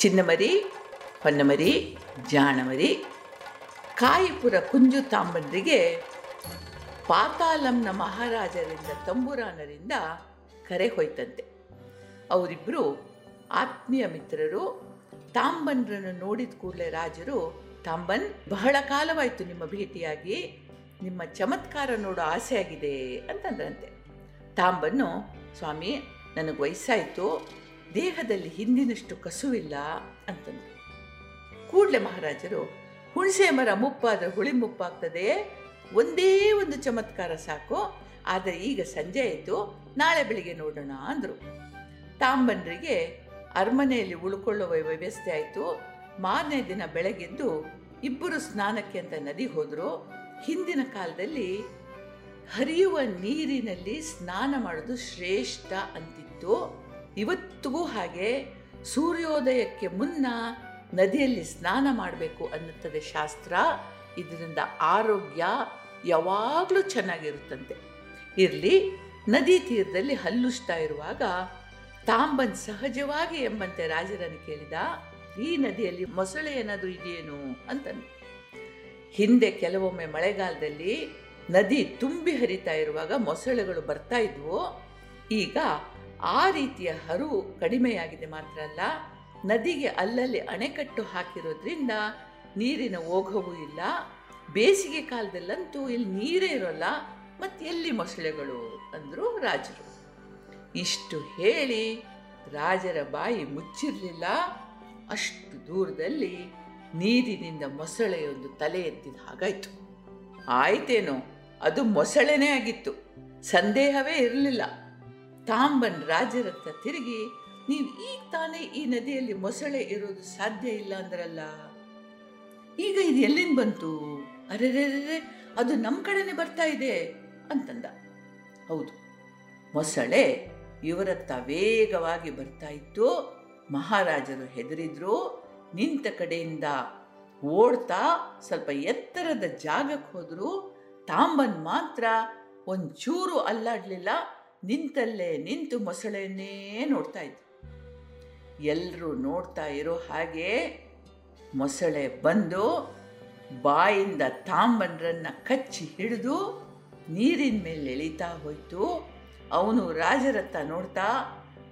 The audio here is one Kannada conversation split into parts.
ಚಿನ್ನಮರಿ, ಹೊನ್ನಮರಿ, ಜಾಣಮರಿ, ಕಾಯಿಪುರ ಕುಂಜು ತಾಂಬಂದ್ರಿಗೆ ಪಾತಾಲಂನ ಮಹಾರಾಜರಿಂದ, ತಂಬುರಾನರಿಂದ ಕರೆ ಹೋಯ್ತಂತೆ. ಅವರಿಬ್ಬರು ಆತ್ಮೀಯ ಮಿತ್ರರು ತಾಂಬನ್ರನ್ನು ನೋಡಿದ ಕೂಡಲೇ ರಾಜರು ತಾಂಬನ್ ಬಹಳ ಕಾಲವಾಯಿತು ನಿಮ್ಮ ಭೇಟಿಯಾಗಿ, ನಿಮ್ಮ ಚಮತ್ಕಾರ ನೋಡೋ ಆಸೆಯಾಗಿದೆ ಅಂತಂದ್ರಂತೆ. ತಾಂಬನ್ನು, ಸ್ವಾಮಿ, ನನಗೆ ವಯಸ್ಸಾಯಿತು ದೇಹದಲ್ಲಿ ಹಿಂದಿನಷ್ಟು ಕಸುವಿಲ್ಲ ಅಂತಂದರು. ಕೂಡಲೇ ಮಹಾರಾಜರು, ಹುಣಸೆ ಮರ ಮುಪ್ಪಾದರೆ ಹುಳಿ ಮುಪ್ಪಾಗ್ತದೆ, ಒಂದೇ ಒಂದು ಚಮತ್ಕಾರ ಸಾಕು, ಆದರೆ ಈಗ ಸಂಜೆ ಆಯಿತು, ನಾಳೆ ಬೆಳಿಗ್ಗೆ ನೋಡೋಣ ಅಂದರು. ತಾಂಬನರಿಗೆ ಅರಮನೆಯಲ್ಲಿ ಉಳ್ಕೊಳ್ಳುವ ವ್ಯವಸ್ಥೆ ಆಯಿತು, ಮಾರನೇ ದಿನ ಬೆಳಗ್ಗೆದ್ದು ಇಬ್ಬರು ಸ್ನಾನಕ್ಕೆ ಅಂತ ನದಿ ಹೋದರು, ಹಿಂದಿನ ಕಾಲದಲ್ಲಿ ಹರಿಯುವ ನೀರಿನಲ್ಲಿ ಸ್ನಾನ ಮಾಡೋದು ಶ್ರೇಷ್ಠ ಅಂತಿತ್ತು. ಇವತ್ತಿಗೂ ಹಾಗೆ ಸೂರ್ಯೋದಯಕ್ಕೆ ಮುನ್ನ ನದಿಯಲ್ಲಿ ಸ್ನಾನ ಮಾಡಬೇಕು ಅನ್ನುತ್ತದೆ ಶಾಸ್ತ್ರ. ಇದರಿಂದ ಆರೋಗ್ಯ ಯಾವಾಗಲೂ ಚೆನ್ನಾಗಿರುತ್ತಂತೆ. ಇರಲಿ, ನದಿ ತೀರದಲ್ಲಿ ಹಲ್ಲುಸ್ತಾ ಇರುವಾಗ ತಾಂಬನ್ ಸಹಜವಾಗಿ ಎಂಬಂತೆ ರಾಜರನ್ನು ಕೇಳಿದ, ಈ ನದಿಯಲ್ಲಿ ಮೊಸಳೆ ಏನಾದರೂ ಇದೆಯೇನು ಅಂತಂದು. ಹಿಂದೆ ಕೆಲವೊಮ್ಮೆ ಮಳೆಗಾಲದಲ್ಲಿ ನದಿ ತುಂಬಿ ಹರಿತಾ ಇರುವಾಗ ಮೊಸಳೆಗಳು ಬರ್ತಾ ಇದ್ವು. ಈಗ ಆ ರೀತಿಯ ಹರಿವು ಕಡಿಮೆಯಾಗಿದೆ ಮಾತ್ರ ಅಲ್ಲ, ನದಿಗೆ ಅಲ್ಲಲ್ಲಿ ಅಣೆಕಟ್ಟು ಹಾಕಿರೋದ್ರಿಂದ ನೀರಿನ ಓಘವೂ ಇಲ್ಲ. ಬೇಸಿಗೆ ಕಾಲದಲ್ಲಂತೂ ಇಲ್ಲಿ ನೀರೇ ಇರೋಲ್ಲ, ಮತ್ತು ಎಲ್ಲಿ ಮೊಸಳೆಗಳು ಅಂದರು ರಾಜರು. ಇಷ್ಟು ಹೇಳಿ ರಾಜರ ಬಾಯಿ ಮುಚ್ಚಿರಲಿಲ್ಲ. ಅಷ್ಟು ದೂರದಲ್ಲಿ ನೀರಿನಿಂದ ಮೊಸಳೆಯೊಂದು ತಲೆ ಎತ್ತಿದ ಹಾಗಾಯಿತು. ಆಯ್ತೇನೋ, ಅದು ಮೊಸಳೆನೇ ಆಗಿತ್ತು. ಸಂದೇಹವೇ ಇರಲಿಲ್ಲ. ತಾಂಬನ್ ರಾಜರತ್ತ ತಿರುಗಿ, ನೀವು ಈಗ ತಾನೇ ಈ ನದಿಯಲ್ಲಿ ಮೊಸಳೆ ಇರೋದು ಸಾಧ್ಯ ಇಲ್ಲ ಅಂದ್ರಲ್ಲ? ಈಗ ಇದು ಎಲ್ಲಿಂದ ಬಂತು? ಅರೆರೆ ಅದು ನಮ್ಮ ಕಡೆನೆ ಬರ್ತಾ ಇದೆ ಅಂತಂದ. ಹೌದು, ಮೊಸಳೆ ಇವರತ್ತ ವೇಗವಾಗಿ ಬರ್ತಾ ಇತ್ತು. ಮಹಾರಾಜರು ಹೆದರಿದ್ರು, ನಿಂತ ಕಡೆಯಿಂದ ಓಡ್ತಾ ಸ್ವಲ್ಪ ಎತ್ತರದ ಜಾಗಕ್ಕೆ ಹೋದ್ರು. ತಾಂಬನ್ ಮಾತ್ರ ಒಂಚೂರು ಅಲ್ಲಾಡಲಿಲ್ಲ. ನಿಂತಲ್ಲೇ ನಿಂತು ಮೊಸಳೆಯನ್ನೇ ನೋಡ್ತಾ ಇದ್ರು ಎಲ್ಲರೂ ನೋಡ್ತಾ ಇರೋ ಹಾಗೆ ಮೊಸಳೆ ಬಂದು ಬಾಯಿಂದ ತಾಂಬನ್ರನ್ನ ಕಚ್ಚಿ ಹಿಡಿದು ನೀರಿನ ಮೇಲೆ ಎಳಿತಾ ಹೋಯ್ತು. ಅವನು ರಾಜರತ್ತ ನೋಡ್ತಾ,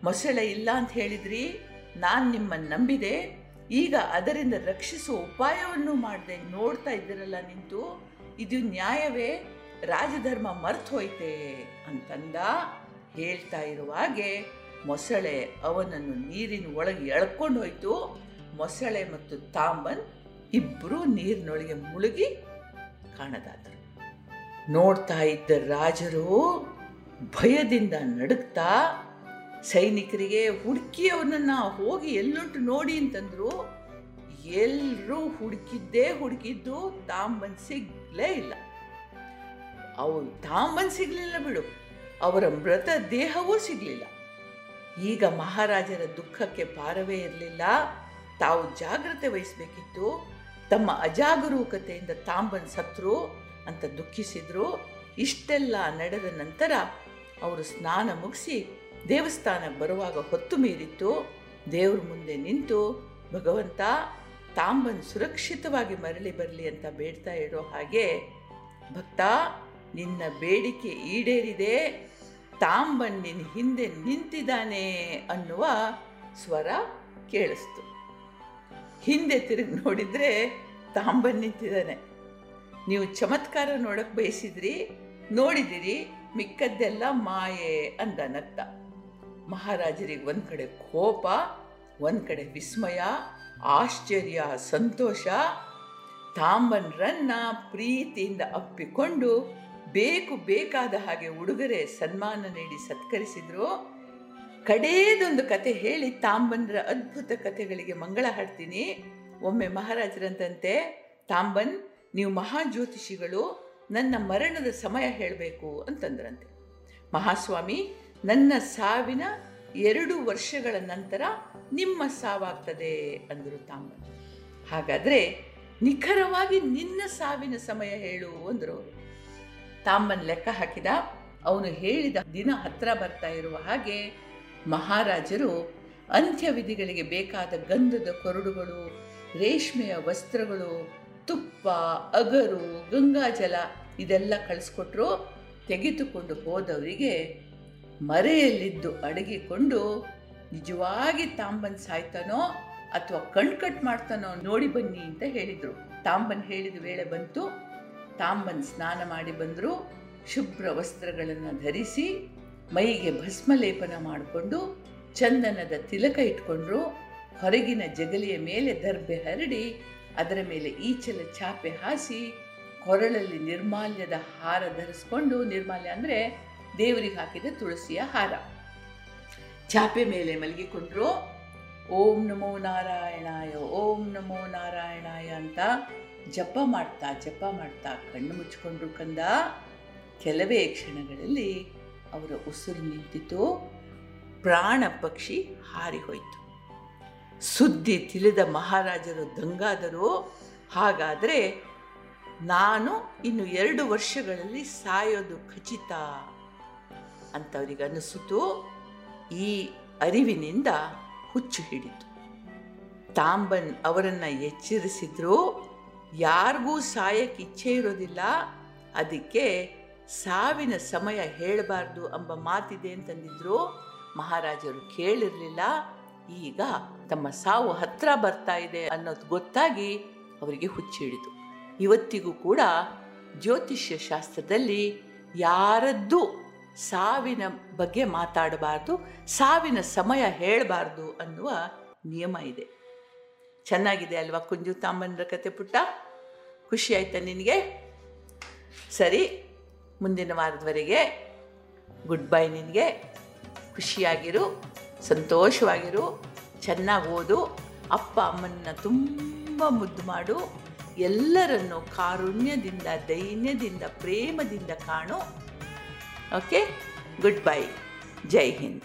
ಮೊಸಳೆ ಇಲ್ಲ ಅಂತ ಹೇಳಿದ್ರಿ, ನಾನು ನಿಮ್ಮನ್ನು ನಂಬಿದೆ. ಈಗ ಅದರಿಂದ ರಕ್ಷಿಸುವ ಉಪಾಯವನ್ನು ಮಾಡಿದೆ, ನೋಡ್ತಾ ಇದ್ದೀರಲ್ಲ ನಿಂತು. ಇದು ನ್ಯಾಯವೇ? ರಾಜಧರ್ಮ ಮರ್ತು ಹೋಯ್ತೆ ಅಂತಂದ ಹೇಳ್ತಾ ಇರುವಾಗೆ ಮೊಸಳೆ ಅವನನ್ನು ನೀರಿನ ಒಳಗೆ ಎಳ್ಕೊಂಡು ಹೋಯ್ತು. ಮೊಸಳೆ ಮತ್ತು ತಾಂಬನ್ ಇಬ್ಬರೂ ನೀರಿನೊಳಗೆ ಮುಳುಗಿ ಕಾಣದಾದರು. ನೋಡ್ತಾ ಇದ್ದ ರಾಜರು ಭಯದಿಂದ ನಡುಕ್ತಾ ಸೈನಿಕರಿಗೆ ಹುಡುಕಿ ಅವನನ್ನ ಹೋಗಿ ಎಲ್ಲುಂಟು ನೋಡಿ ಅಂತಂದ್ರು. ಎಲ್ಲರೂ ಹುಡುಕಿದ್ದೇ ಹುಡುಕಿದ್ದು ತಾಂಬನ್ ಸಿಗ್ಲೇ ಇಲ್ಲ. ಅವನು ತಾಂಬನ್ ಸಿಗಲಿಲ್ಲ ಬಿಡು. ಅವರ ಮೃತ ದೇಹವೂ ಸಿಗಲಿಲ್ಲ. ಈಗ ಮಹಾರಾಜರ ದುಃಖಕ್ಕೆ ಪಾರವೇ ಇರಲಿಲ್ಲ. ತಾವು ಜಾಗ್ರತೆ ವಹಿಸಬೇಕಿತ್ತು. ತಮ್ಮ ಅಜಾಗರೂಕತೆಯಿಂದ ತಾಂಬನ್ ಸತ್ರು ಅಂತ ದುಃಖಿಸಿದ್ರು. ಇಷ್ಟೆಲ್ಲ ನಡೆದ ನಂತರ ಅವರು ಸ್ನಾನ ಮುಗಿಸಿ ದೇವಸ್ಥಾನಕ್ಕೆ ಬರುವಾಗ ಹೊತ್ತು ಮೀರಿತ್ತು. ದೇವ್ರ ಮುಂದೆ ನಿಂತು, ಭಗವಂತ, ತಾಂಬನ್ ಸುರಕ್ಷಿತವಾಗಿ ಮರಳಿ ಬರಲಿ ಅಂತ ಬೇಡ್ತಾ ಇರೋ ಹಾಗೆ ಭಕ್ತ ನಿನ್ನ ಬೇಡಿಕೆ ಈಡೇರಿದೆ, ತಾಂಬಣ್ಣಿನ ಹಿಂದೆ ನಿಂತಿದ್ದಾನೆ ಅನ್ನುವ ಸ್ವರ ಕೇಳಿಸ್ತು. ಹಿಂದೆ ತಿರುಗಿ ನೋಡಿದರೆ ತಾಂಬನ್ ನಿಂತಿದ್ದಾನೆ. ನೀವು ಚಮತ್ಕಾರ ನೋಡಕ್ಕೆ ಬಯಸಿದ್ರಿ, ನೋಡಿದಿರಿ, ಮಿಕ್ಕದ್ದೆಲ್ಲ ಮಾಯೆ ಅಂದ ನತ್ತ ಮಹಾರಾಜರಿಗೆ ಒಂದು ಕಡೆ ಕೋಪ, ಒಂದು ಕಡೆ ವಿಸ್ಮಯ, ಆಶ್ಚರ್ಯ, ಸಂತೋಷ. ತಾಂಬನ್ರನ್ನ ಪ್ರೀತಿಯಿಂದ ಅಪ್ಪಿಕೊಂಡು ಬೇಕು ಬೇಕಾದ ಹಾಗೆ ಉಡುಗೊರೆ, ಸನ್ಮಾನ ನೀಡಿ ಸತ್ಕರಿಸಿದ್ರು. ಕಡೇದೊಂದು ಕತೆ ಹೇಳಿ ತಾಂಬನ್ರ ಅದ್ಭುತ ಕಥೆಗಳಿಗೆ ಮಂಗಳ ಹಾಡ್ತೀನಿ. ಒಮ್ಮೆ ಮಹಾರಾಜರಂತಂತೆ, ತಾಂಬನ್, ನೀವು ಮಹಾಜ್ಯೋತಿಷಿಗಳು, ನನ್ನ ಮರಣದ ಸಮಯ ಹೇಳಬೇಕು ಅಂತಂದ್ರಂತೆ. ಮಹಾಸ್ವಾಮಿ, ನನ್ನ ಸಾವಿನ ಎರಡು ವರ್ಷಗಳ ನಂತರ ನಿಮ್ಮ ಸಾವಾಗ್ತದೆ ಅಂದರು ತಾಂಬನ್. ಹಾಗಾದರೆ ನಿಖರವಾಗಿ ನಿನ್ನ ಸಾವಿನ ಸಮಯ ಹೇಳು ಅಂದರು. ಅವರು ತಾಂಬನ್ ಲೆಕ್ಕ ಹಾಕಿದ. ಅವನು ಹೇಳಿದ ದಿನ ಹತ್ರ ಬರ್ತಾ ಇರುವ ಹಾಗೆ ಮಹಾರಾಜರು ಅಂತ್ಯವಿಧಿಗಳಿಗೆ ಬೇಕಾದ ಗಂಧದ ಕೊರಡುಗಳು, ರೇಷ್ಮೆಯ ವಸ್ತ್ರಗಳು, ತುಪ್ಪ, ಅಗರು, ಗಂಗಾಜಲ ಇದೆಲ್ಲ ಕಳಿಸ್ಕೊಟ್ರು. ತೆಗೆದುಕೊಂಡು ಹೋದವರಿಗೆ ಮರೆಯಲ್ಲಿದ್ದು ಅಡಗಿಕೊಂಡು ನಿಜವಾಗಿ ತಾಂಬನ್ ಸಾಯ್ತಾನೋ ಅಥವಾ ಕಣ್ಕಟ್ ಮಾಡ್ತಾನೋ ನೋಡಿ ಬನ್ನಿ ಅಂತ ಹೇಳಿದರು. ತಾಂಬನ್ ಹೇಳಿದ ವೇಳೆ ಬಂತು. ತಾಂಬನ್ ಸ್ನಾನ ಮಾಡಿ ಬಂದರು, ಶುಭ್ರ ವಸ್ತ್ರಗಳನ್ನು ಧರಿಸಿ, ಮೈಗೆ ಭಸ್ಮಲೇಪನ ಮಾಡಿಕೊಂಡು, ಚಂದನದ ತಿಲಕ ಇಟ್ಕೊಂಡ್ರು, ಹೊರಗಿನ ಜಗಲಿಯ ಮೇಲೆ ದರ್ಬೆ ಹರಡಿ, ಅದರ ಮೇಲೆ ಈಚಲ ಚಾಪೆ ಹಾಸಿ, ಕೊರಳಲ್ಲಿ ನಿರ್ಮಾಲ್ಯದ ಹಾರ ಧರಿಸ್ಕೊಂಡು, ನಿರ್ಮಾಲ್ಯ ಅಂದರೆ ದೇವರಿಗೆ ಹಾಕಿದ ತುಳಸಿಯ ಹಾರ. ಚಾಪೆ ಮೇಲೆ ಮಲಗಿಕೊಂಡ್ರು, ಓಂ ನಮೋ ನಾರಾಯಣಾಯ, ಓಂ ನಮೋ ನಾರಾಯಣಾಯ ಅಂತ ಜಪ ಮಾಡ್ತಾ ಜಪ ಮಾಡ್ತಾ ಕಣ್ಣು ಮುಚ್ಕೊಂಡ್ರು ಕಂದ, ಕೆಲವೇ ಕ್ಷಣಗಳಲ್ಲಿ ಅವರ ಉಸಿರು ನಿಂತಿತು, ಪ್ರಾಣ ಪಕ್ಷಿ ಹಾರಿಹೋಯಿತು ಸುದ್ದಿ ತಿಳಿದ ಮಹಾರಾಜರು ದಂಗಾದರು, ಹಾಗಾದರೆ ನಾನು ಇನ್ನು ಎರಡು ವರ್ಷಗಳಲ್ಲಿ ಸಾಯೋದು ಖಚಿತ ಅಂತವರಿಗೆ ಅನಿಸಿತು ಈ ಅರಿವಿನಿಂದ ಹುಚ್ಚು ಹಿಡಿತು. ತಾಂಬನ್ ಅವರನ್ನು ಎಚ್ಚರಿಸಿದ್ರು. ಯಾರಿಗೂ ಸಾಯಕ್ಕೆ ಇಚ್ಛೆ ಇರೋದಿಲ್ಲ, ಅದಕ್ಕೆ ಸಾವಿನ ಸಮಯ ಹೇಳಬಾರ್ದು ಎಂಬ ಮಾತಿದೆ ಅಂತಂದಿದ್ರು. ಮಹಾರಾಜರು ಕೇಳಿರಲಿಲ್ಲ. ಈಗ ತಮ್ಮ ಸಾವು ಹತ್ರ ಬರ್ತಾ ಇದೆ ಅನ್ನೋದು ಗೊತ್ತಾಗಿ ಅವರಿಗೆ ಹುಚ್ಚಿಡಿತು. ಇವತ್ತಿಗೂ ಕೂಡ ಜ್ಯೋತಿಷ್ಯ ಶಾಸ್ತ್ರದಲ್ಲಿ ಯಾರದ್ದು ಸಾವಿನ ಬಗ್ಗೆ ಮಾತಾಡಬಾರ್ದು, ಸಾವಿನ ಸಮಯ ಹೇಳಬಾರ್ದು ಅನ್ನುವ ನಿಯಮ ಇದೆ. ಚೆನ್ನಾಗಿದೆ ಅಲ್ವಾ ಕುಂಜು ತಾಂಬನ್ರ ಕತೆ ಪುಟ್ಟ? ಖುಷಿ ಆಯ್ತಾ ನಿನಗೆ? ಸರಿ, ಮುಂದಿನ ವಾರದವರೆಗೆ ಗುಡ್ ಬೈ ನಿನಗೆ. ಖುಷಿಯಾಗಿರು, ಸಂತೋಷವಾಗಿರು, ಚೆನ್ನಾಗಿ ಓದು, ಅಪ್ಪ ಅಮ್ಮನ್ನ ತುಂಬ ಮುದ್ದು ಮಾಡು, ಎಲ್ಲರನ್ನು ಕಾರುಣ್ಯದಿಂದ, ದೈನ್ಯದಿಂದ, ಪ್ರೇಮದಿಂದ ಕಾಣು. Okay goodbye Jai Hind.